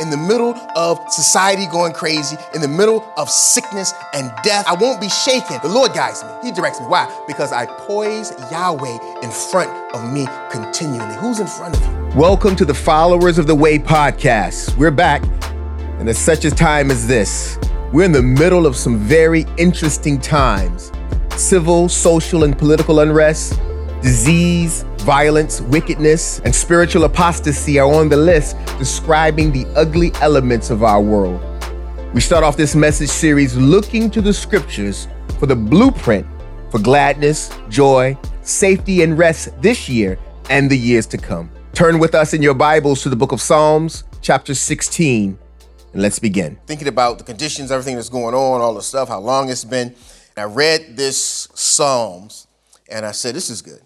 In the middle of society going crazy, in the middle of sickness and death, I won't be shaken. The Lord guides me. He directs me. Why? Because I poise Yahweh in front of me continually. Who's in front of you? Welcome to the Followers of the Way podcast. We're back, and at such a time as this, we're in the middle of some very interesting times civil, social, and political unrest, disease, violence, wickedness, and spiritual apostasy are on the list describing the ugly elements of our world. We start off this message series looking to the scriptures for the blueprint for gladness, joy, safety, and rest this year and the years to come. Turn with us in your Bibles to the book of Psalms, chapter 16, and let's begin. Thinking about the conditions, everything that's going on, all the stuff, how long it's been. I read this Psalms and I said, This is good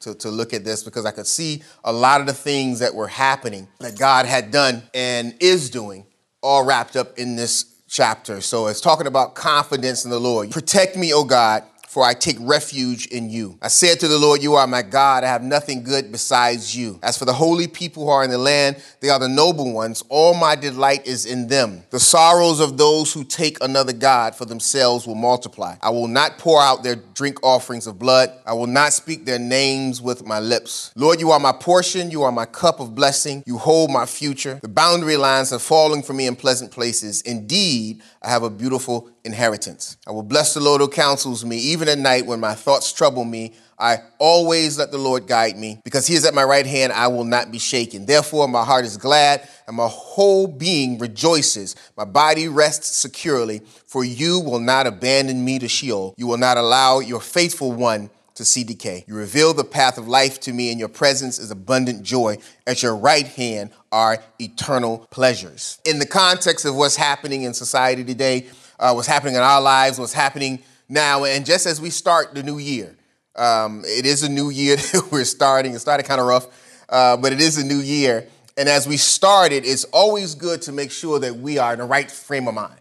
to, to look at this because I could see a lot of the things that were happening that God had done and is doing all wrapped up in this chapter. So it's talking about confidence in the Lord. Protect me, O God, for I take refuge in you. I said to the Lord, You are my God. I have nothing good besides you. As for the holy people who are in the land, they are the noble ones. All my delight is in them. The sorrows of those who take another God for themselves will multiply. I will not pour out their drink offerings of blood. I will not speak their names with my lips. Lord, you are my portion. You are my cup of blessing. You hold my future. The boundary lines are falling for me in pleasant places. Indeed, I have a beautiful inheritance. I will bless the Lord who counsels me, even at night when my thoughts trouble me. I always let the Lord guide me. Because he is at my right hand, I will not be shaken. Therefore, my heart is glad and my whole being rejoices. My body rests securely, for you will not abandon me to Sheol. You will not allow your faithful one to see decay. You reveal the path of life to me, and your presence is abundant joy. At your right hand are eternal pleasures. In the context of what's happening in society today, uh, what's happening in our lives, what's happening now, and just as we start the new year, um, it is a new year that we're starting. It started kind of rough, uh, but it is a new year. And as we started, it's always good to make sure that we are in the right frame of mind,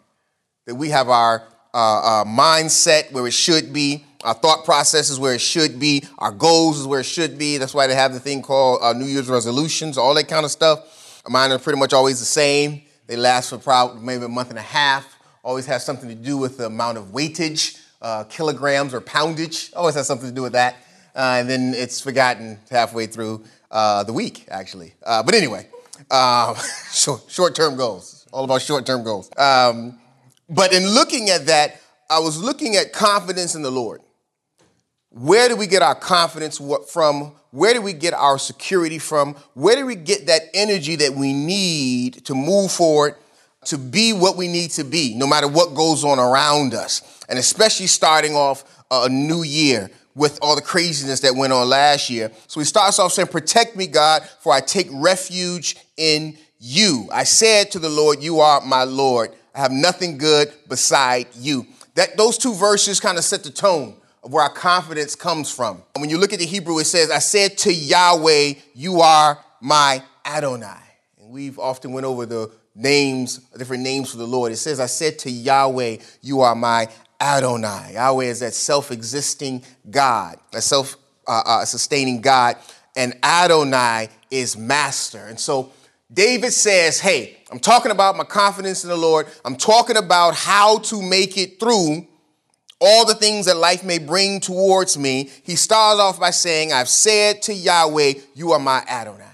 that we have our uh, uh mindset where it should be, our thought process is where it should be. Our goals is where it should be. That's why they have the thing called uh, New Year's resolutions, all that kind of stuff. Mine are pretty much always the same. They last for probably maybe a month and a half. Always has something to do with the amount of weightage, uh, kilograms or poundage. Always has something to do with that. Uh, and then it's forgotten halfway through uh, the week, actually. Uh, but anyway, um, short term goals. All about short term goals. Um, but in looking at that, I was looking at confidence in the Lord. Where do we get our confidence from? Where do we get our security from? Where do we get that energy that we need to move forward, to be what we need to be, no matter what goes on around us? And especially starting off uh, a new year with all the craziness that went on last year. So he starts off saying, Protect me, God, for I take refuge in you. I said to the Lord, You are my Lord. I have nothing good beside you. That those two verses kind of set the tone of where our confidence comes from. And when you look at the Hebrew, it says, I said to Yahweh, you are my Adonai. And we've often went over the names, different names for the Lord. It says, I said to Yahweh, you are my Adonai. Yahweh is that self-existing God, a self-sustaining uh, uh, God. And Adonai is master. And so David says, hey, I'm talking about my confidence in the Lord. I'm talking about how to make it through all the things that life may bring towards me, he starts off by saying, I've said to Yahweh, You are my Adonai.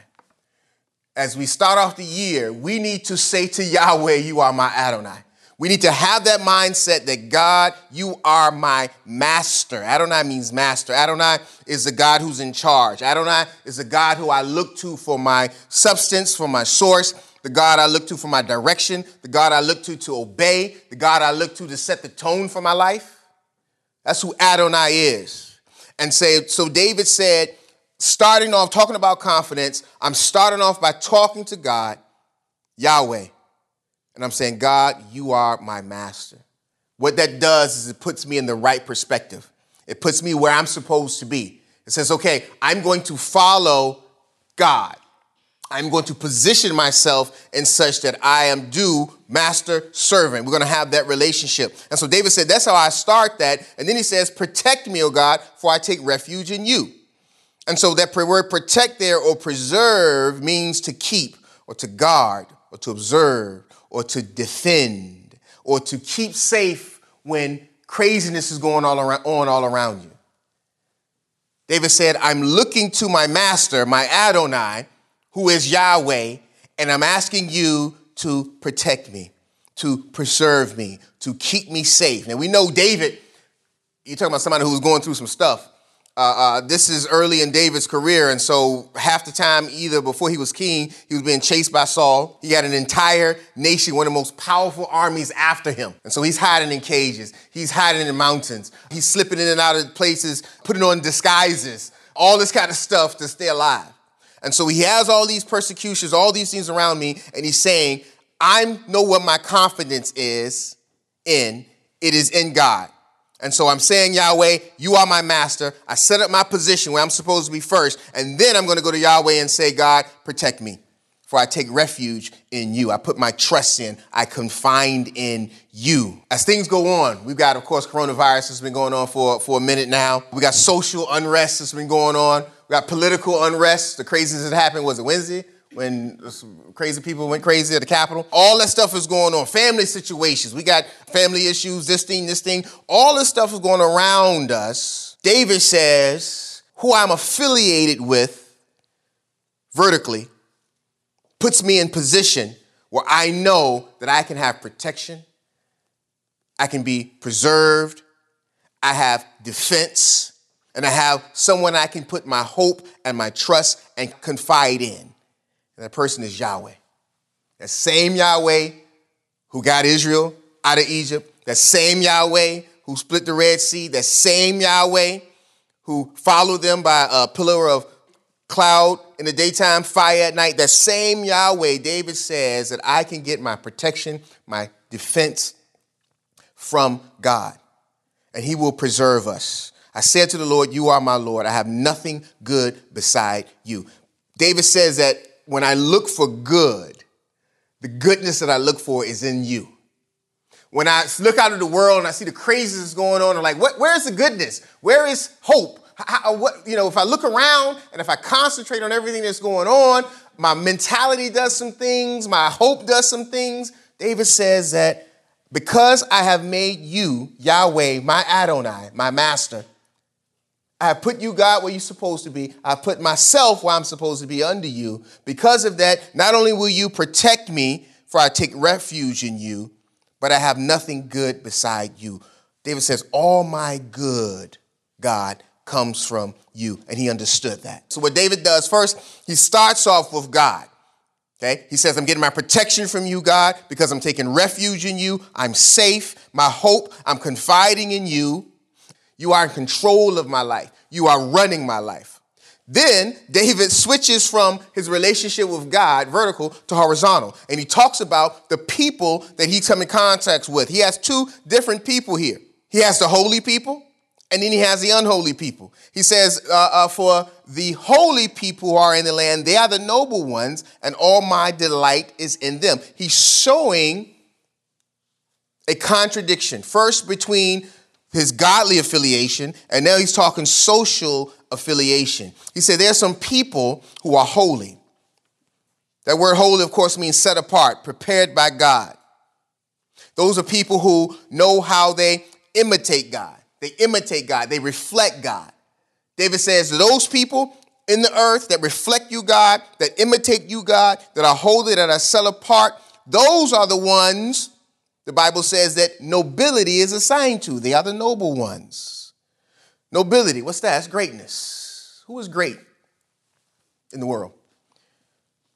As we start off the year, we need to say to Yahweh, You are my Adonai. We need to have that mindset that God, you are my master. Adonai means master. Adonai is the God who's in charge. Adonai is the God who I look to for my substance, for my source, the God I look to for my direction, the God I look to to obey, the God I look to to set the tone for my life. That's who Adonai is. And say, so David said, starting off talking about confidence, I'm starting off by talking to God, Yahweh. And I'm saying, God, you are my master. What that does is it puts me in the right perspective. It puts me where I'm supposed to be. It says, okay, I'm going to follow God. I'm going to position myself in such that I am due master servant. We're going to have that relationship. And so David said, That's how I start that. And then he says, Protect me, O God, for I take refuge in you. And so that word protect there or preserve means to keep or to guard or to observe or to defend or to keep safe when craziness is going all around, on all around you. David said, I'm looking to my master, my Adonai, who is Yahweh, and I'm asking you to protect me, to preserve me, to keep me safe. Now we know David, you're talking about somebody who was going through some stuff. Uh, uh, this is early in David's career, and so half the time, either before he was king, he was being chased by Saul. He had an entire nation, one of the most powerful armies after him. And so he's hiding in cages, he's hiding in mountains, he's slipping in and out of places, putting on disguises, all this kind of stuff to stay alive. And so he has all these persecutions, all these things around me, and he's saying, I know what my confidence is in. It is in God. And so I'm saying, Yahweh, you are my master. I set up my position where I'm supposed to be first. And then I'm going to go to Yahweh and say, God, protect me. For I take refuge in you. I put my trust in. I confide in you. As things go on, we've got, of course, coronavirus has been going on for, for a minute now. We got social unrest that's been going on. We got political unrest. The craziness that happened was it Wednesday? When crazy people went crazy at the Capitol. All that stuff is going on. Family situations. We got family issues, this thing, this thing. All this stuff is going around us. David says, who I'm affiliated with vertically puts me in position where I know that I can have protection, I can be preserved, I have defense, and I have someone I can put my hope and my trust and confide in. That person is Yahweh. That same Yahweh who got Israel out of Egypt, that same Yahweh who split the Red Sea, that same Yahweh who followed them by a pillar of cloud in the daytime, fire at night, that same Yahweh, David says that I can get my protection, my defense from God, and he will preserve us. I said to the Lord, You are my Lord. I have nothing good beside you. David says that when I look for good, the goodness that I look for is in you. When I look out of the world and I see the craziness going on, I'm like, what, where's the goodness? Where is hope? How, uh, what, you know, if I look around and if I concentrate on everything that's going on, my mentality does some things, my hope does some things. David says that because I have made you, Yahweh, my Adonai, my master, I have put you, God, where you're supposed to be. I put myself where I'm supposed to be under you. Because of that, not only will you protect me, for I take refuge in you, but I have nothing good beside you. David says, All my good, God, comes from you. And he understood that. So, what David does first, he starts off with God. Okay? He says, I'm getting my protection from you, God, because I'm taking refuge in you. I'm safe. My hope, I'm confiding in you. You are in control of my life. You are running my life. Then David switches from his relationship with God, vertical, to horizontal. And he talks about the people that he come in contact with. He has two different people here. He has the holy people, and then he has the unholy people. He says, uh, uh, For the holy people who are in the land, they are the noble ones, and all my delight is in them. He's showing a contradiction, first between his godly affiliation, and now he's talking social affiliation. He said there are some people who are holy. That word holy, of course, means set apart, prepared by God. Those are people who know how they imitate God. They imitate God, they reflect God. David says, those people in the earth that reflect you, God, that imitate you, God, that are holy, that are set apart, those are the ones the Bible says that nobility is assigned to. They are the noble ones. Nobility, what's that? It's greatness. Who is great in the world?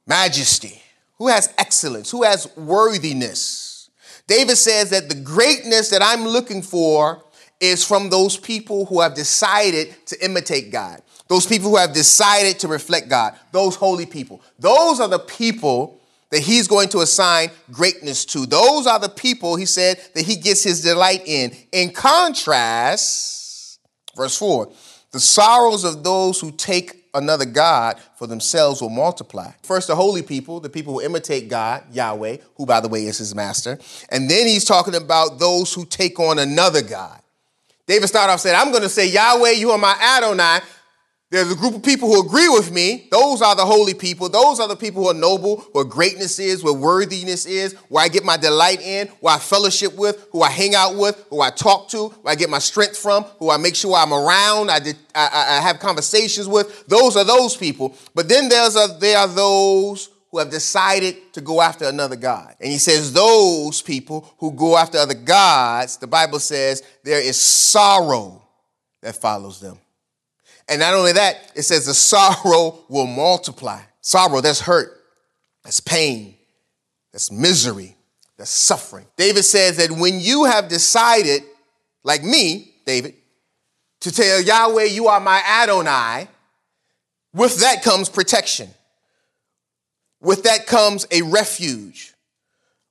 Majesty. Who has excellence? Who has worthiness? David says that the greatness that I'm looking for is from those people who have decided to imitate God, those people who have decided to reflect God, those holy people. Those are the people that he's going to assign greatness to. Those are the people, he said, that he gets his delight in. In contrast, verse 4 the sorrows of those who take another God for themselves will multiply. First, the holy people, the people who imitate God, Yahweh, who, by the way, is his master. And then he's talking about those who take on another God. David started off saying, I'm going to say, Yahweh, you are my Adonai. There's a group of people who agree with me. Those are the holy people. Those are the people who are noble, where greatness is, where worthiness is, where I get my delight in, where I fellowship with, who I hang out with, who I talk to, where I get my strength from, who I make sure I'm around, I, did, I, I have conversations with. Those are those people. But then there's a, there are those who have decided to go after another God. And he says, those people who go after other gods, the Bible says there is sorrow that follows them. And not only that, it says the sorrow will multiply. Sorrow, that's hurt, that's pain, that's misery, that's suffering. David says that when you have decided, like me, David, to tell Yahweh, you are my Adonai, with that comes protection. With that comes a refuge.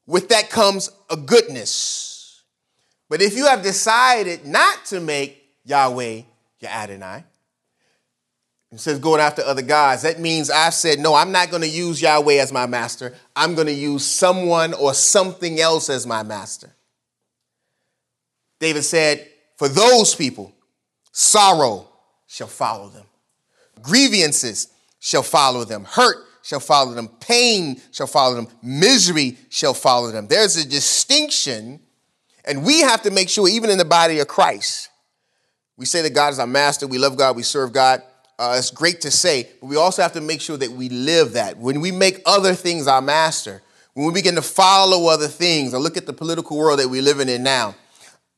With that comes a goodness. But if you have decided not to make Yahweh your Adonai, it says going after other gods. That means I've said, no, I'm not going to use Yahweh as my master. I'm going to use someone or something else as my master. David said, for those people, sorrow shall follow them, grievances shall follow them, hurt shall follow them, pain shall follow them, misery shall follow them. There's a distinction, and we have to make sure, even in the body of Christ, we say that God is our master, we love God, we serve God. Uh, it's great to say, but we also have to make sure that we live that. When we make other things our master, when we begin to follow other things, or look at the political world that we're living in now,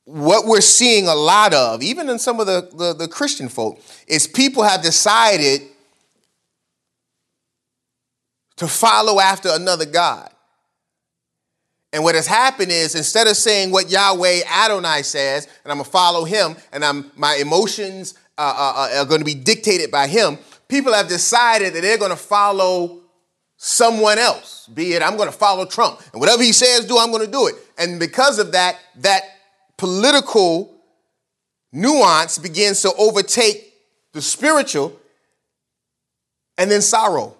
what we're seeing a lot of, even in some of the, the, the Christian folk, is people have decided to follow after another God. And what has happened is instead of saying what Yahweh Adonai says, and I'm gonna follow him, and I'm my emotions uh, uh, uh, are going to be dictated by him, people have decided that they're going to follow someone else. Be it, I'm going to follow Trump. And whatever he says do, I'm going to do it. And because of that, that political nuance begins to overtake the spiritual, and then sorrow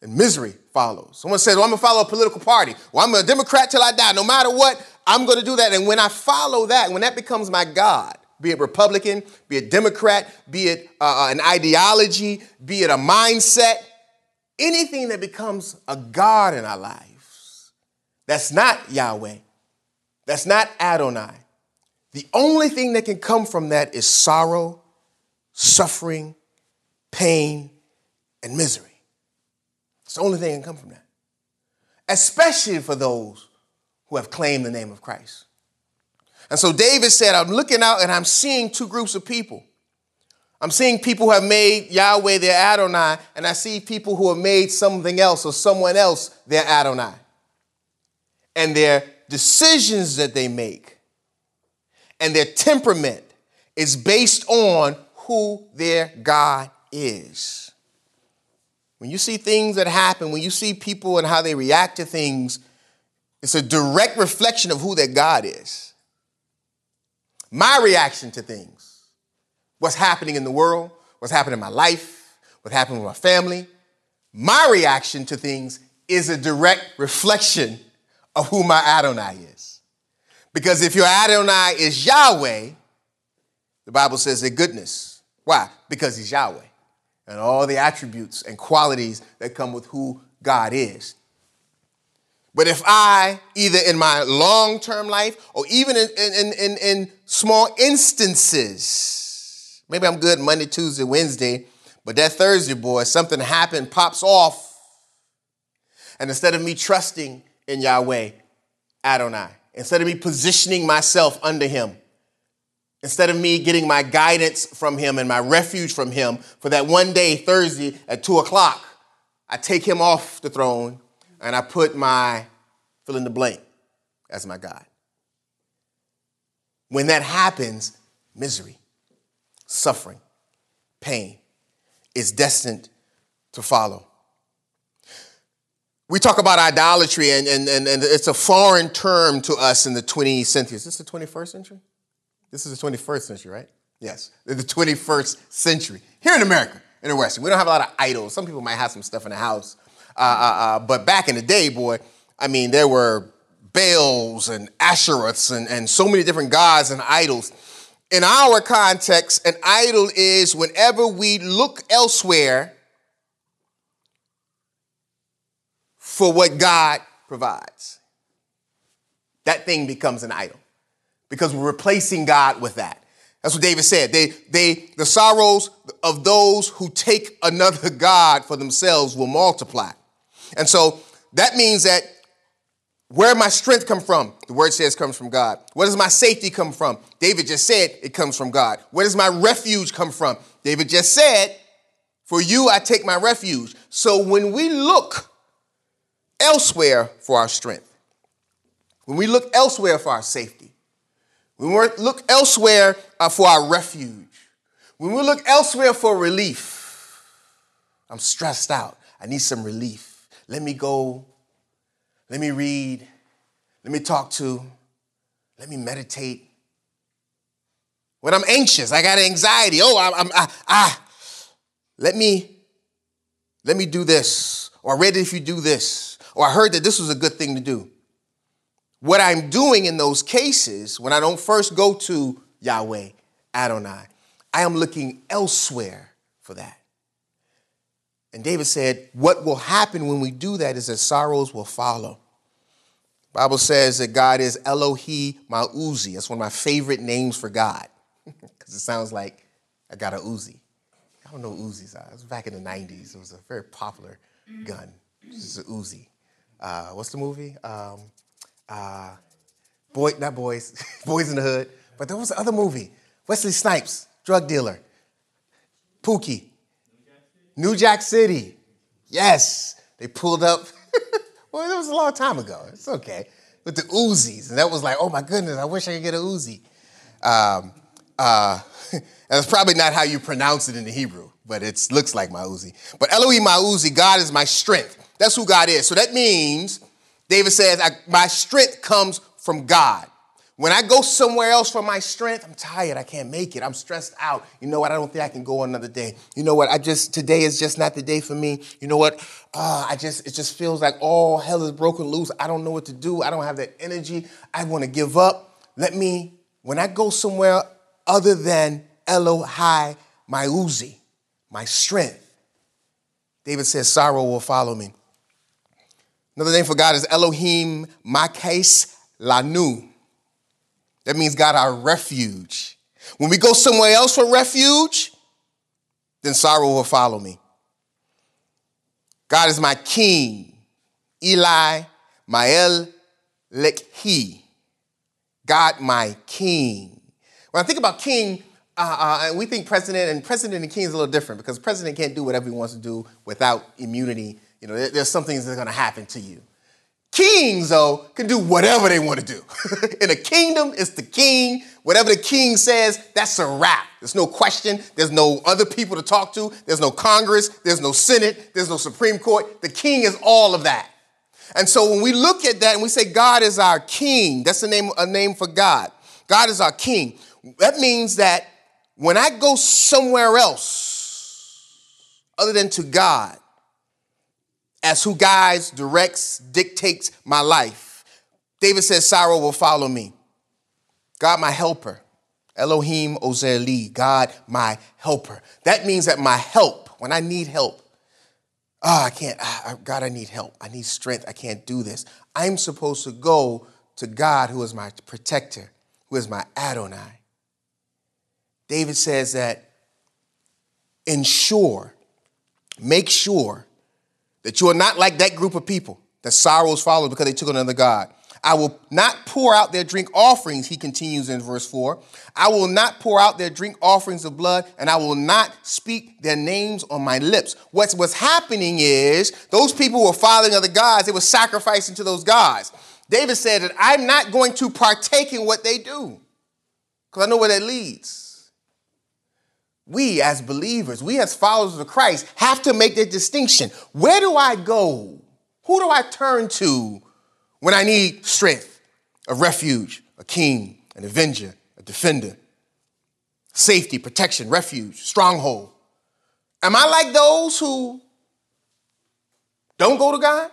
and misery follows. Someone says, Well, I'm gonna follow a political party. Well, I'm a Democrat till I die. No matter what, I'm gonna do that. And when I follow that, when that becomes my God, be it Republican, be it Democrat, be it uh, uh, an ideology, be it a mindset, anything that becomes a God in our lives, that's not Yahweh, that's not Adonai. The only thing that can come from that is sorrow, suffering, pain, and misery. It's the only thing that can come from that. Especially for those who have claimed the name of Christ. And so David said, I'm looking out and I'm seeing two groups of people. I'm seeing people who have made Yahweh their Adonai, and I see people who have made something else or someone else their Adonai. And their decisions that they make and their temperament is based on who their God is. When you see things that happen, when you see people and how they react to things, it's a direct reflection of who their God is my reaction to things, what's happening in the world, what's happening in my life, what's happening with my family, my reaction to things is a direct reflection of who my Adonai is. Because if your Adonai is Yahweh, the Bible says that goodness. Why? Because he's Yahweh. And all the attributes and qualities that come with who God is. But if I, either in my long term life or even in, in, in, in small instances, maybe I'm good Monday, Tuesday, Wednesday, but that Thursday, boy, something happened, pops off. And instead of me trusting in Yahweh, Adonai, instead of me positioning myself under Him, instead of me getting my guidance from Him and my refuge from Him for that one day, Thursday at two o'clock, I take Him off the throne and I put my fill in the blank as my God. When that happens, misery, suffering, pain is destined to follow. We talk about idolatry, and, and, and, and it's a foreign term to us in the 20th century. Is this the 21st century? This is the 21st century, right? Yes, the 21st century. Here in America, in the West, we don't have a lot of idols. Some people might have some stuff in the house. Uh, uh, uh, but back in the day, boy, I mean, there were Baals and Ashereths and, and so many different gods and idols. in our context, an idol is whenever we look elsewhere for what God provides. That thing becomes an idol because we're replacing God with that. That's what David said. They, they, the sorrows of those who take another God for themselves will multiply. And so that means that where my strength come from? The word says comes from God. Where does my safety come from? David just said it comes from God. Where does my refuge come from? David just said, for you I take my refuge. So when we look elsewhere for our strength, when we look elsewhere for our safety, when we look elsewhere uh, for our refuge, when we look elsewhere for relief, I'm stressed out. I need some relief. Let me go let me read. Let me talk to. Let me meditate. When I'm anxious, I got anxiety. Oh, I'm, I'm ah, ah. Let me, let me do this. Or I read if you do this. Or I heard that this was a good thing to do. What I'm doing in those cases, when I don't first go to Yahweh, Adonai, I am looking elsewhere for that. And David said, What will happen when we do that is that sorrows will follow. Bible says that God is Elohi Ma'uzi. That's one of my favorite names for God because it sounds like I got a Uzi. I don't know Uzis. It was back in the 90s. It was a very popular gun. It's a Uzi. Uh, what's the movie? Um, uh, boy, not Boys, Boys in the Hood. But there was another movie. Wesley Snipes, drug dealer. Pookie, New Jack City. Yes, they pulled up. well, it was a long time ago. It's okay. With the Uzis. And that was like, oh my goodness, I wish I could get a Uzi. Um, uh, that's probably not how you pronounce it in the Hebrew, but it looks like my Uzi. But Elohim, my Uzi, God is my strength. That's who God is. So that means, David says, my strength comes from God. When I go somewhere else for my strength, I'm tired. I can't make it. I'm stressed out. You know what? I don't think I can go another day. You know what? I just today is just not the day for me. You know what? Uh, I just it just feels like all hell is broken loose. I don't know what to do. I don't have that energy. I want to give up. Let me when I go somewhere other than Elohai, my Uzi, my strength. David says, sorrow will follow me. Another name for God is Elohim Machseh Lanu. That means God, our refuge. When we go somewhere else for refuge, then sorrow will follow me. God is my king. Eli, Mael, Lekhi. God, my king. When I think about king, uh, uh, we think president, and president and king is a little different because president can't do whatever he wants to do without immunity. You know, there's some things that are going to happen to you. Kings, though, can do whatever they want to do. In a kingdom, it's the king. Whatever the king says, that's a wrap. There's no question. There's no other people to talk to. There's no Congress. There's no Senate. There's no Supreme Court. The king is all of that. And so when we look at that and we say God is our king, that's a name, a name for God. God is our king. That means that when I go somewhere else other than to God, as who guides, directs, dictates my life. David says, Sorrow will follow me. God, my helper. Elohim Ozeli, God, my helper. That means that my help, when I need help, oh, I can't, oh, God, I need help. I need strength. I can't do this. I'm supposed to go to God, who is my protector, who is my Adonai. David says that ensure, make sure that you are not like that group of people that sorrows followed because they took another God. I will not pour out their drink offerings, he continues in verse 4. I will not pour out their drink offerings of blood, and I will not speak their names on my lips. What's, what's happening is those people were following other gods, they were sacrificing to those gods. David said that I'm not going to partake in what they do, because I know where that leads we as believers, we as followers of Christ, have to make that distinction. Where do I go? Who do I turn to when I need strength, a refuge, a king, an avenger, a defender, safety, protection, refuge, stronghold? Am I like those who don't go to God?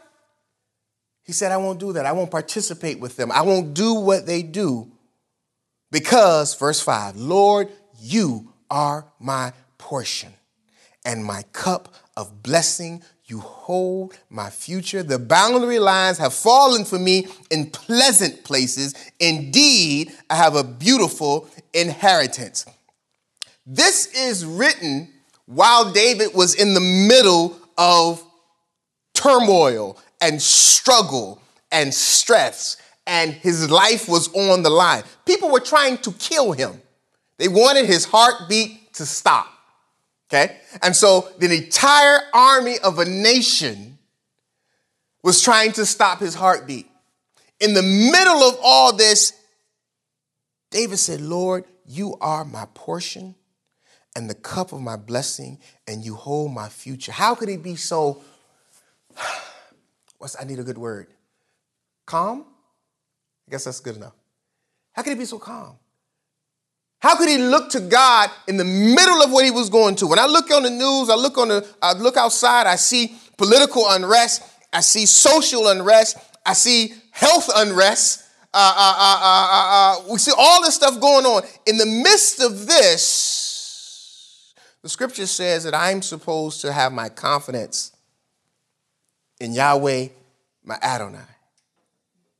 He said, I won't do that. I won't participate with them. I won't do what they do Because, verse 5, Lord, you are my portion and my cup of blessing. You hold my future. The boundary lines have fallen for me in pleasant places. Indeed, I have a beautiful inheritance. This is written while David was in the middle of turmoil and struggle and stress, and his life was on the line. People were trying to kill him, they wanted his heartbeat to stop. Okay? And so the entire army of a nation was trying to stop his heartbeat. In the middle of all this, David said, Lord, you are my portion and the cup of my blessing, and you hold my future. How could he be so, what's, I need a good word, calm? I guess that's good enough. How could he be so calm? How could he look to God in the middle of what he was going to? When I look on the news, I look on the, I look outside, I see political unrest, I see social unrest, I see health unrest. Uh, uh, uh, we see all this stuff going on. In the midst of this, the scripture says that I'm supposed to have my confidence in Yahweh, my Adonai.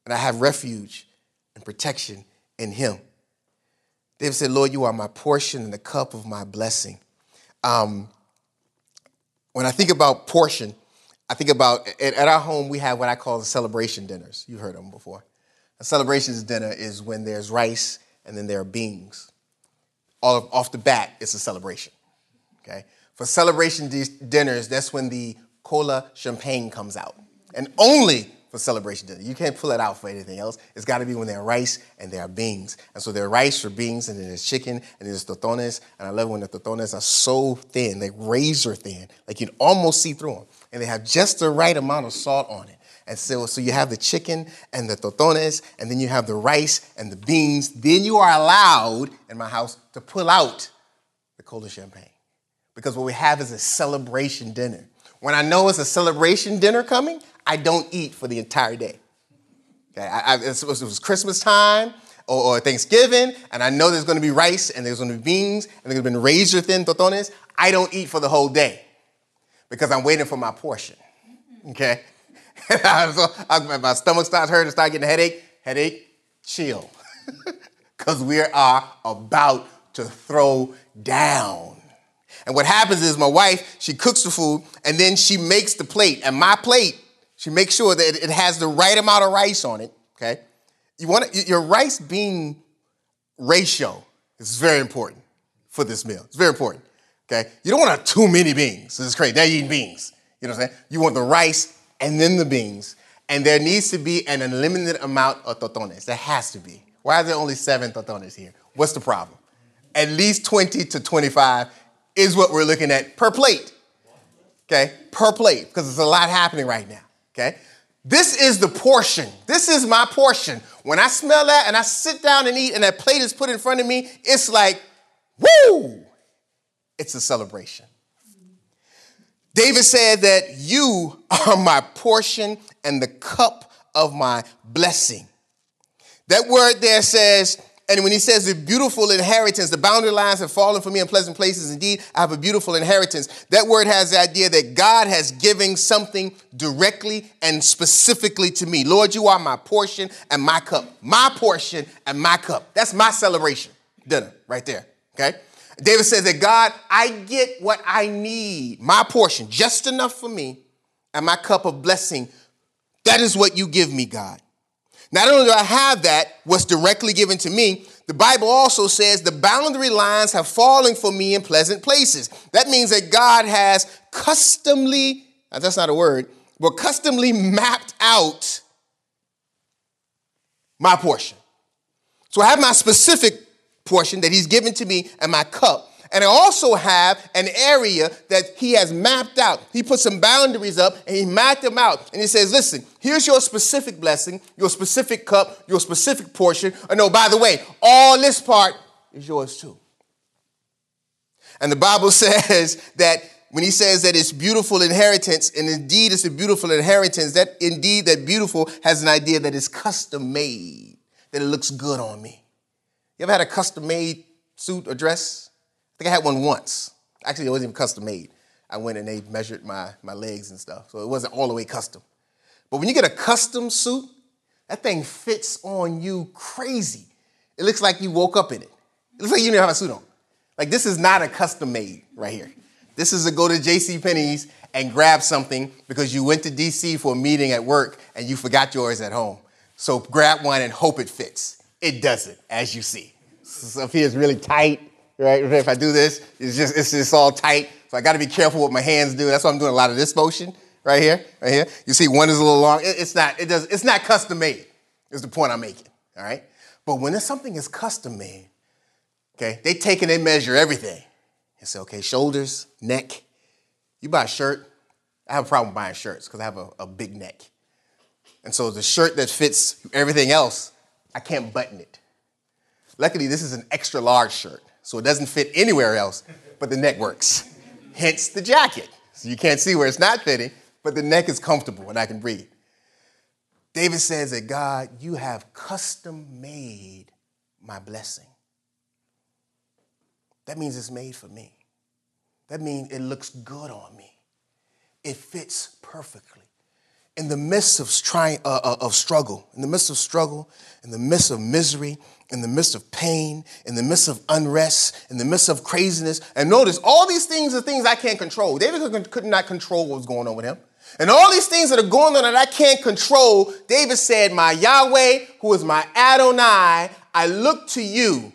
And I have refuge and protection in him. David said, Lord, you are my portion and the cup of my blessing. Um, when I think about portion, I think about at, at, our home, we have what I call the celebration dinners. You've heard of them before. A celebrations dinner is when there's rice and then there are beans. All off the bat, it's a celebration. Okay? For celebration dinners, that's when the cola champagne comes out. And only for celebration dinner. You can't pull it out for anything else. It's got to be when there are rice and there are beans. And so there are rice or beans, and then there's chicken, and there's tostones. And I love when the tostones are so thin, like razor thin, like you can almost see through them. And they have just the right amount of salt on it. And so, so you have the chicken and the tostones, and then you have the rice and the beans. Then you are allowed, in my house, to pull out the cola champagne because what we have is a celebration dinner. When I know it's a celebration dinner coming, I don't eat for the entire day. Okay, I, I, it, was, it was Christmas time or, or, Thanksgiving, and I know there's going to be rice and there's going to be beans and there's going to be razor thin tostones. I don't eat for the whole day because I'm waiting for my portion. Okay, so I, my stomach starts hurting, start getting a headache. Headache, chill, because we are about to throw down. And what happens is my wife, she cooks the food and then she makes the plate. And my plate, she makes sure that it has the right amount of rice on it, okay? You want your rice bean ratio is very important for this meal. It's very important, okay? You don't want too many beans. This is crazy. Now you're eating beans. You know what I'm saying? You want the rice and then the beans. And there needs to be an unlimited amount of tostones. There has to be. Why are there only seven tostones here? What's the problem? At least 20 to 25 is what we're looking at per plate. Okay, per plate, because there's a lot happening right now. Okay, this is the portion. This is my portion. When I smell that and I sit down and eat and that plate is put in front of me, it's like, woo! It's a celebration. David said that you are my portion and the cup of my blessing. That word there says and when he says the beautiful inheritance, the boundary lines have fallen for me in pleasant places. Indeed, I have a beautiful inheritance. That word has the idea that God has given something directly and specifically to me. Lord, you are my portion and my cup. My portion and my cup. That's my celebration dinner right there. Okay? David says that God, I get what I need, my portion, just enough for me, and my cup of blessing. That is what you give me, God. Not only do I have that, what's directly given to me, the Bible also says the boundary lines have fallen for me in pleasant places. That means that God has customly, that's not a word, but customly mapped out my portion. So I have my specific portion that He's given to me and my cup. And I also have an area that he has mapped out. He put some boundaries up and he mapped them out. And he says, listen, here's your specific blessing, your specific cup, your specific portion. Oh, by the way, all this part is yours too. And the Bible says that when he says that it's beautiful inheritance, and indeed it's a beautiful inheritance, that indeed that beautiful has an idea that it's custom made, that it looks good on me. You ever had a custom made suit or dress? I think I had one once. Actually, it wasn't even custom made. I went and they measured my, my legs and stuff, so it wasn't all the way custom. But when you get a custom suit, that thing fits on you crazy. It looks like you woke up in it. It looks like you didn't have a suit on. Like this is not a custom made right here. This is a go to J.C. Penney's and grab something because you went to DC for a meeting at work and you forgot yours at home. So grab one and hope it fits. It doesn't, as you see. So here is really tight, right? If I do this, it's just it's just all tight. So I got to be careful what my hands do. That's why I'm doing a lot of this motion right here, right here. You see, one is a little long. it's not. It does. It's not custom made. Is the point I'm making. All right. But when something is custom made, okay, they take and they measure everything and say, okay, shoulders, neck. You buy a shirt. I have a problem buying shirts because I have a, a big neck. And so the shirt that fits everything else, I can't button it. Luckily, this is an extra large shirt, so it doesn't fit anywhere else, but the neck works. Hence the jacket. So you can't see where it's not fitting, but the neck is comfortable and I can breathe. David says that God, you have custom made my blessing. That means it's made for me. That means it looks good on me. It fits perfectly. In the midst of trying uh, uh, of struggle, in the midst of struggle, in the midst of misery, in the midst of pain, in the midst of unrest, in the midst of craziness, and notice all these things are things I can't control. David could not control what was going on with him. And all these things that are going on that I can't control, David said, My Yahweh, who is my Adonai, I look to you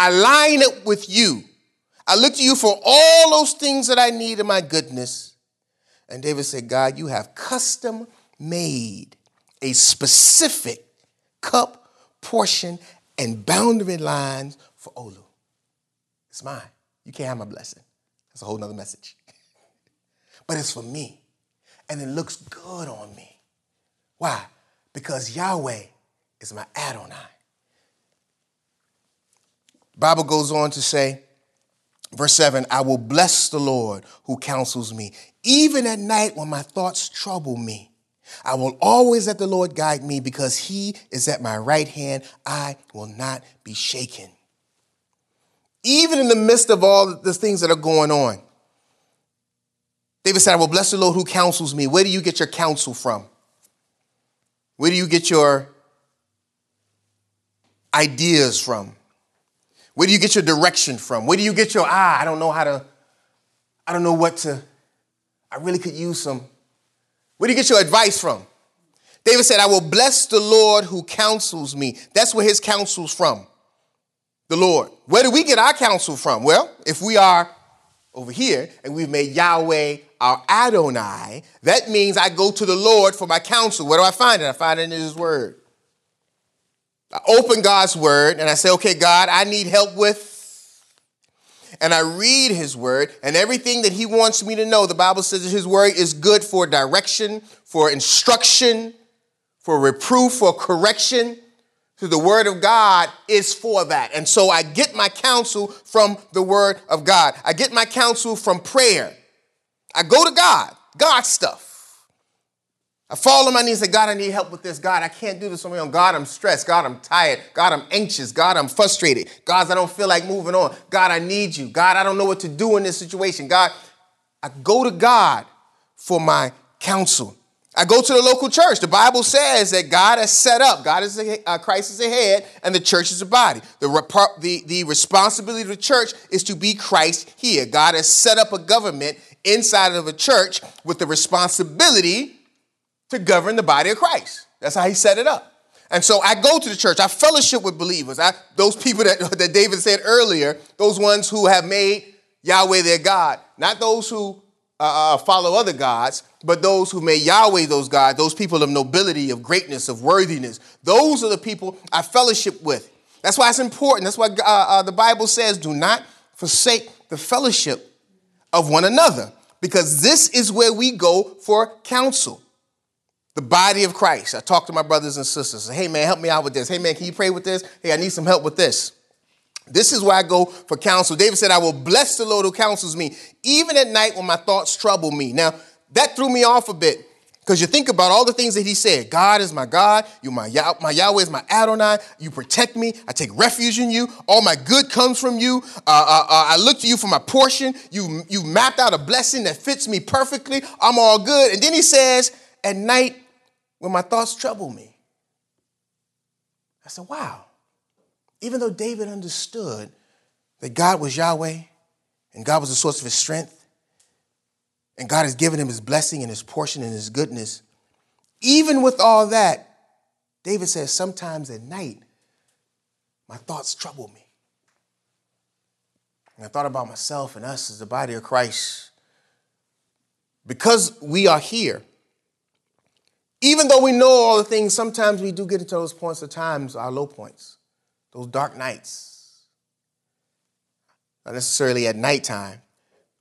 I line up with you. I look to you for all those things that I need in my goodness. And David said, God, you have custom made a specific cup, portion, and boundary lines for Olu. It's mine. You can't have my blessing. That's a whole nother message. but it's for me. And it looks good on me. Why? Because Yahweh is my Adonai. Bible goes on to say, verse 7 I will bless the Lord who counsels me, even at night when my thoughts trouble me. I will always let the Lord guide me because he is at my right hand. I will not be shaken. Even in the midst of all the things that are going on, David said, I will bless the Lord who counsels me. Where do you get your counsel from? Where do you get your ideas from? Where do you get your direction from? Where do you get your, ah, I don't know how to, I don't know what to, I really could use some. Where do you get your advice from? David said, I will bless the Lord who counsels me. That's where his counsel's from. The Lord. Where do we get our counsel from? Well, if we are over here and we've made Yahweh our Adonai, that means I go to the Lord for my counsel. Where do I find it? I find it in his word. I open God's word and I say, okay, God, I need help with. And I read his word and everything that he wants me to know. The Bible says that his word is good for direction, for instruction, for reproof, for correction. So the word of God is for that. And so I get my counsel from the word of God. I get my counsel from prayer. I go to God, God stuff. I fall on my knees and say, God, I need help with this. God, I can't do this on my own. God, I'm stressed. God, I'm tired. God, I'm anxious. God, I'm frustrated. God, I don't feel like moving on. God, I need you. God, I don't know what to do in this situation. God, I go to God for my counsel. I go to the local church. The Bible says that God has set up, God is a, uh, Christ is the head, and the church is a body. The, the, the responsibility of the church is to be Christ here. God has set up a government inside of a church with the responsibility to govern the body of Christ. That's how he set it up. And so I go to the church. I fellowship with believers. I, those people that, that David said earlier, those ones who have made Yahweh their God, not those who uh, uh, follow other gods, but those who made Yahweh those gods, those people of nobility, of greatness, of worthiness. Those are the people I fellowship with. That's why it's important. That's why uh, uh, the Bible says, do not forsake the fellowship of one another, because this is where we go for counsel the body of Christ. I talk to my brothers and sisters. Hey, man, help me out with this. Hey, man, can you pray with this? Hey, I need some help with this. This is where I go for counsel. David said, I will bless the Lord who counsels me, even at night when my thoughts trouble me. Now, that threw me off a bit Because you think about all the things that he said. God is my God. You my, Yah- my Yahweh is my Adonai. You protect me. I take refuge in you. All my good comes from you. Uh, uh, uh, I look to you for my portion. You, you mapped out a blessing that fits me perfectly. I'm all good. And then he says, at night, when my thoughts trouble me. I said, wow. Even though David understood that God was Yahweh and God was the source of his strength, and God has given him his blessing and his portion and his goodness. Even with all that, David says, sometimes at night, my thoughts trouble me. And I thought about myself and us as the body of Christ. Because we are here, even though we know all the things, sometimes we do get into those points of times, our low points, those dark nights. Not necessarily at nighttime,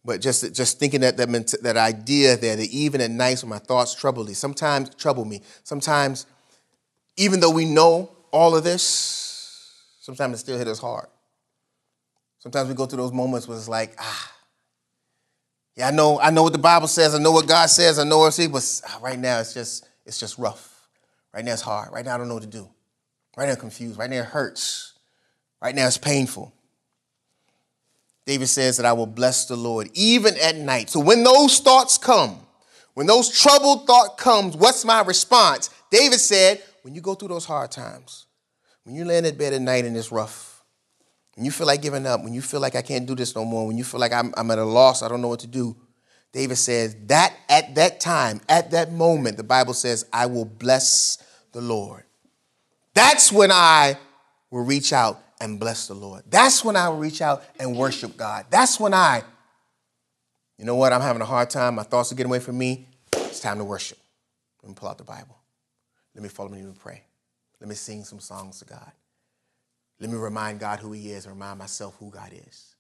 but just, just thinking that, that, that idea there that even at night when my thoughts trouble me, sometimes trouble me. Sometimes, even though we know all of this, sometimes it still hit us hard. Sometimes we go through those moments where it's like, ah, yeah, I know, I know what the Bible says, I know what God says, I know what it says, but right now it's just, it's just rough. Right now it's hard. Right now I don't know what to do. Right now I'm confused. Right now it hurts. Right now it's painful. David says that I will bless the Lord even at night. So when those thoughts come, when those troubled thought comes, what's my response? David said, when you go through those hard times, when you land in bed at night and it's rough, when you feel like giving up, when you feel like I can't do this no more, when you feel like I'm, I'm at a loss, I don't know what to do, David says that at that time, at that moment, the Bible says, I will bless the Lord. That's when I will reach out and bless the Lord. That's when I will reach out and worship God. That's when I, you know what, I'm having a hard time. My thoughts are getting away from me. It's time to worship. Let me pull out the Bible. Let me follow me and pray. Let me sing some songs to God. Let me remind God who He is and remind myself who God is.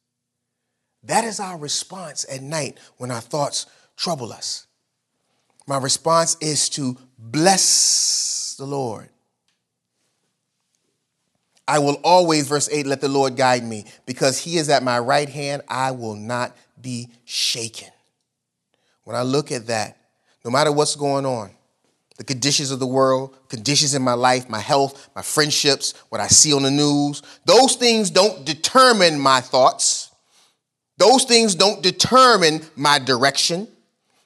That is our response at night when our thoughts trouble us. My response is to bless the Lord. I will always, verse 8, let the Lord guide me. Because he is at my right hand, I will not be shaken. When I look at that, no matter what's going on, the conditions of the world, conditions in my life, my health, my friendships, what I see on the news, those things don't determine my thoughts. Those things don't determine my direction.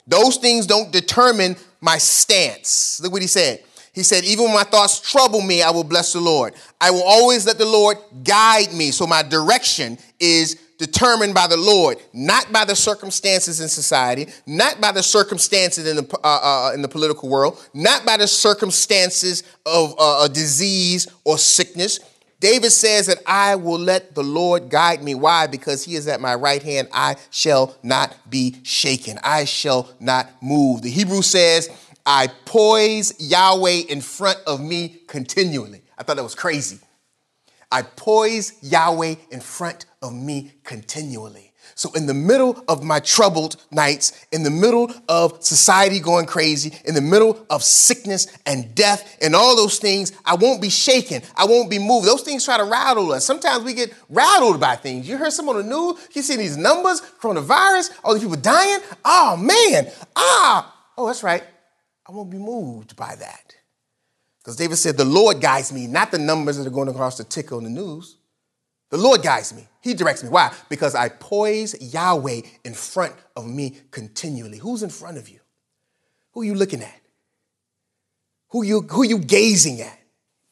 Those things don't determine my stance. Look what he said. He said, Even when my thoughts trouble me, I will bless the Lord. I will always let the Lord guide me. So my direction is determined by the Lord, not by the circumstances in society, not by the circumstances in the, uh, uh, in the political world, not by the circumstances of uh, a disease or sickness. David says that I will let the Lord guide me. Why? Because he is at my right hand. I shall not be shaken. I shall not move. The Hebrew says, I poise Yahweh in front of me continually. I thought that was crazy. I poise Yahweh in front of me continually. So, in the middle of my troubled nights, in the middle of society going crazy, in the middle of sickness and death and all those things, I won't be shaken. I won't be moved. Those things try to rattle us. Sometimes we get rattled by things. You heard some on the news, you see these numbers, coronavirus, all these people dying. Oh, man. Ah, oh, that's right. I won't be moved by that. Because David said, The Lord guides me, not the numbers that are going across the ticker on the news. The Lord guides me. He directs me. Why? Because I poise Yahweh in front of me continually. Who's in front of you? Who are you looking at? Who you who you gazing at?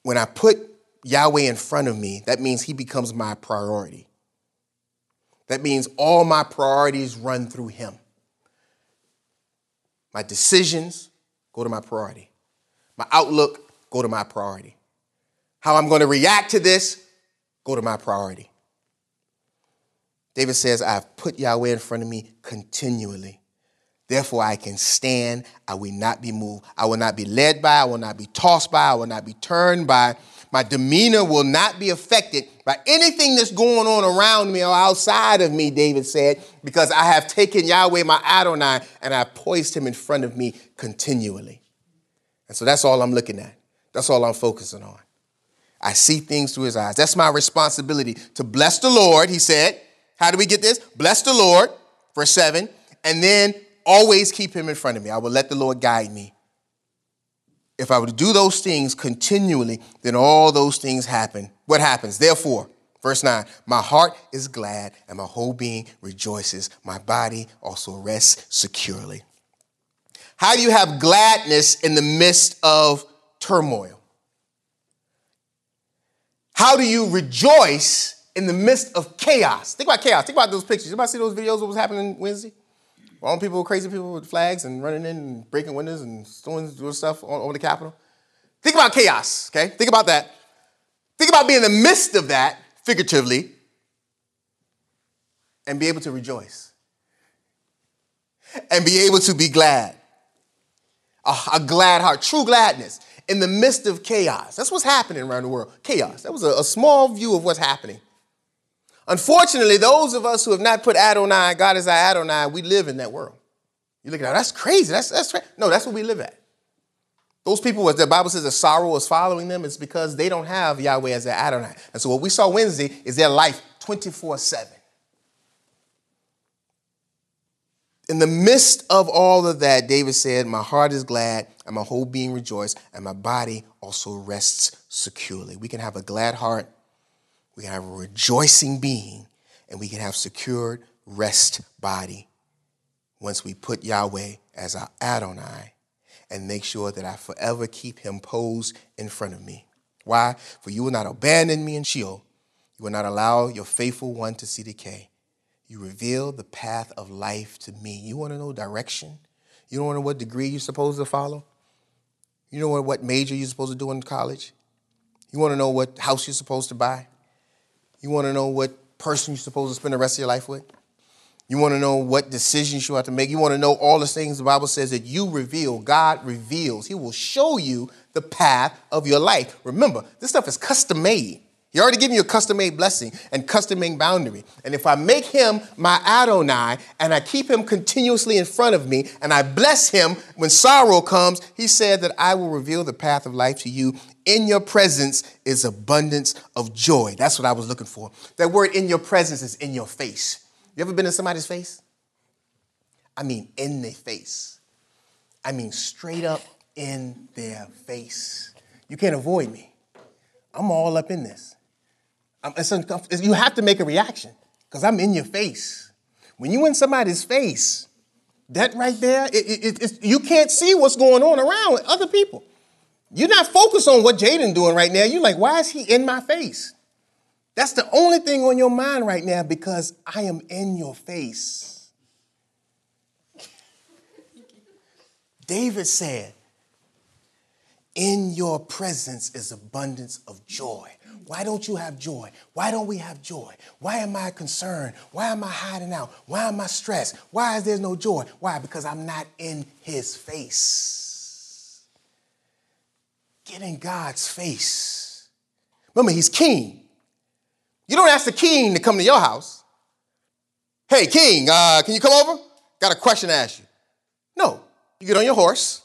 When I put Yahweh in front of me, that means he becomes my priority. That means all my priorities run through him. My decisions, go to my priority. My outlook, go to my priority. How I'm going to react to this, go to my priority. David says, I've put Yahweh in front of me continually. Therefore, I can stand. I will not be moved. I will not be led by. I will not be tossed by. I will not be turned by. My demeanor will not be affected by anything that's going on around me or outside of me, David said, because I have taken Yahweh, my Adonai, and I poised him in front of me continually. And so that's all I'm looking at. That's all I'm focusing on. I see things through his eyes. That's my responsibility to bless the Lord, he said. How do we get this? Bless the Lord, verse 7, and then always keep him in front of me. I will let the Lord guide me if I were to do those things continually, then all those things happen. What happens? Therefore, verse 9, my heart is glad and my whole being rejoices. My body also rests securely. How do you have gladness in the midst of turmoil? How do you rejoice in the midst of chaos? Think about chaos. Think about those pictures. Anybody see those videos of what was happening Wednesday? All people, crazy people with flags and running in and breaking windows and doing stuff over the Capitol. Think about chaos, okay? Think about that. Think about being in the midst of that, figuratively, and be able to rejoice. And be able to be glad. A, a glad heart, true gladness in the midst of chaos. That's what's happening around the world. Chaos. That was a, a small view of what's happening. Unfortunately, those of us who have not put Adonai, God is our Adonai, we live in that world. You look at that, that's crazy. That's, that's No, that's what we live at. Those people, as the Bible says, the sorrow is following them, it's because they don't have Yahweh as their Adonai. And so what we saw Wednesday is their life 24 7. In the midst of all of that, David said, My heart is glad, and my whole being rejoices, and my body also rests securely. We can have a glad heart we can have a rejoicing being, and we can have secured rest body once we put Yahweh as our Adonai and make sure that I forever keep him posed in front of me. Why? For you will not abandon me in Sheol. You will not allow your faithful one to see decay. You reveal the path of life to me. You want to know direction? You don't know what degree you're supposed to follow? You don't know what major you're supposed to do in college? You want to know what house you're supposed to buy? You want to know what person you're supposed to spend the rest of your life with? You want to know what decisions you have to make? You want to know all the things the Bible says that you reveal, God reveals. He will show you the path of your life. Remember, this stuff is custom made. He already given you a custom made blessing and custom made boundary. And if I make him my Adonai and I keep him continuously in front of me and I bless him when sorrow comes, he said that I will reveal the path of life to you. In your presence is abundance of joy. That's what I was looking for. That word in your presence is in your face. You ever been in somebody's face? I mean, in their face. I mean, straight up in their face. You can't avoid me. I'm all up in this. It's uncomfortable. You have to make a reaction because I'm in your face. When you in somebody's face, that right there, it, it, you can't see what's going on around with other people. You're not focused on what Jaden doing right now. You're like, why is he in my face? That's the only thing on your mind right now because I am in your face. David said, In your presence is abundance of joy. Why don't you have joy? Why don't we have joy? Why am I concerned? Why am I hiding out? Why am I stressed? Why is there no joy? Why? Because I'm not in his face. Get in God's face. Remember, he's king. You don't ask the king to come to your house. Hey, king, uh, can you come over? Got a question to ask you. No. You get on your horse,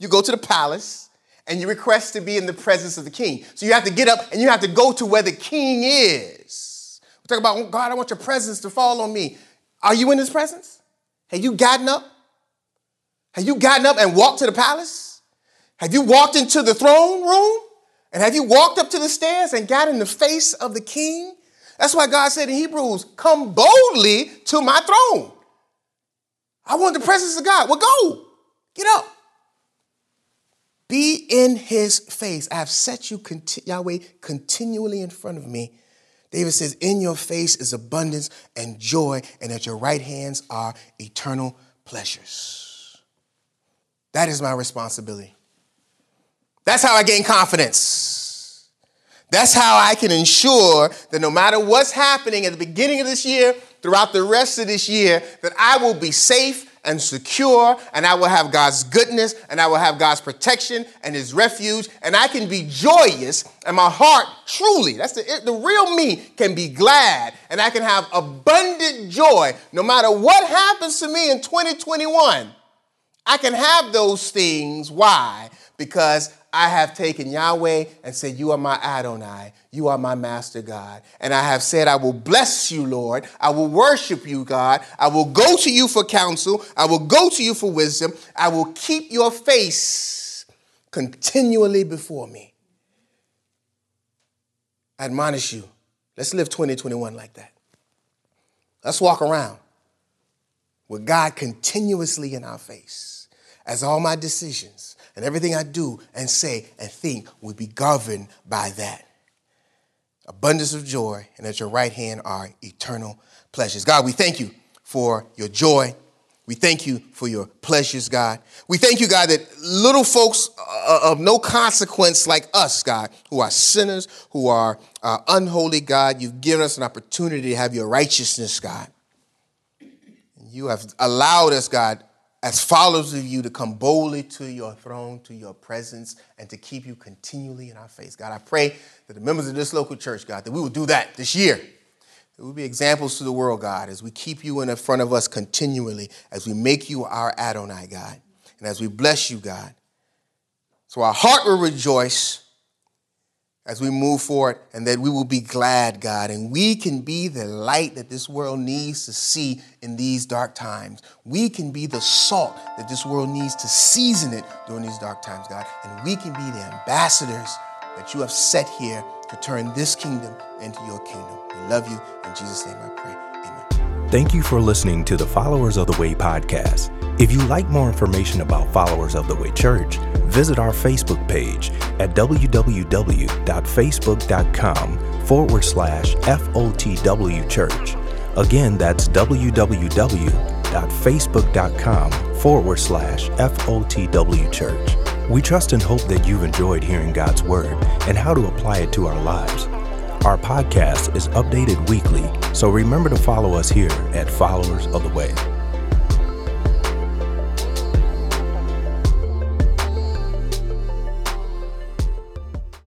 you go to the palace, and you request to be in the presence of the king. So you have to get up and you have to go to where the king is. We talk about, oh, God, I want your presence to fall on me. Are you in his presence? Have you gotten up? Have you gotten up and walked to the palace? Have you walked into the throne room? And have you walked up to the stairs and got in the face of the king? That's why God said in Hebrews, come boldly to my throne. I want the presence of God. Well, go. Get up. Be in his face. I have set you, Yahweh, continually in front of me. David says, In your face is abundance and joy, and at your right hands are eternal pleasures. That is my responsibility. That's how I gain confidence. That's how I can ensure that no matter what's happening at the beginning of this year, throughout the rest of this year, that I will be safe and secure, and I will have God's goodness, and I will have God's protection and His refuge, and I can be joyous, and my heart truly, that's the, the real me, can be glad, and I can have abundant joy no matter what happens to me in 2021. I can have those things. Why? Because I have taken Yahweh and said, You are my Adonai. You are my master God. And I have said, I will bless you, Lord. I will worship you, God. I will go to you for counsel. I will go to you for wisdom. I will keep your face continually before me. I admonish you, let's live 2021 like that. Let's walk around with God continuously in our face as all my decisions and everything I do and say and think will be governed by that. Abundance of joy, and at your right hand are eternal pleasures. God, we thank you for your joy. We thank you for your pleasures, God. We thank you, God, that little folks uh, of no consequence like us, God, who are sinners, who are uh, unholy, God, you've given us an opportunity to have your righteousness, God. You have allowed us, God, as followers of you, to come boldly to your throne, to your presence, and to keep you continually in our face. God, I pray that the members of this local church, God, that we will do that this year That we'll be examples to the world, God, as we keep you in front of us continually, as we make you our Adonai, God, and as we bless you, God. So our heart will rejoice as we move forward, and that we will be glad, God, and we can be the light that this world needs to see in these dark times. We can be the salt that this world needs to season it during these dark times, God, and we can be the ambassadors that you have set here to turn this kingdom into your kingdom. We love you. In Jesus' name I pray. Amen. Thank you for listening to the Followers of the Way podcast. If you like more information about Followers of the Way Church, visit our Facebook page at www.facebook.com forward slash FOTW Church. Again, that's www.facebook.com forward slash FOTW Church. We trust and hope that you've enjoyed hearing God's Word and how to apply it to our lives. Our podcast is updated weekly, so remember to follow us here at Followers of the Way.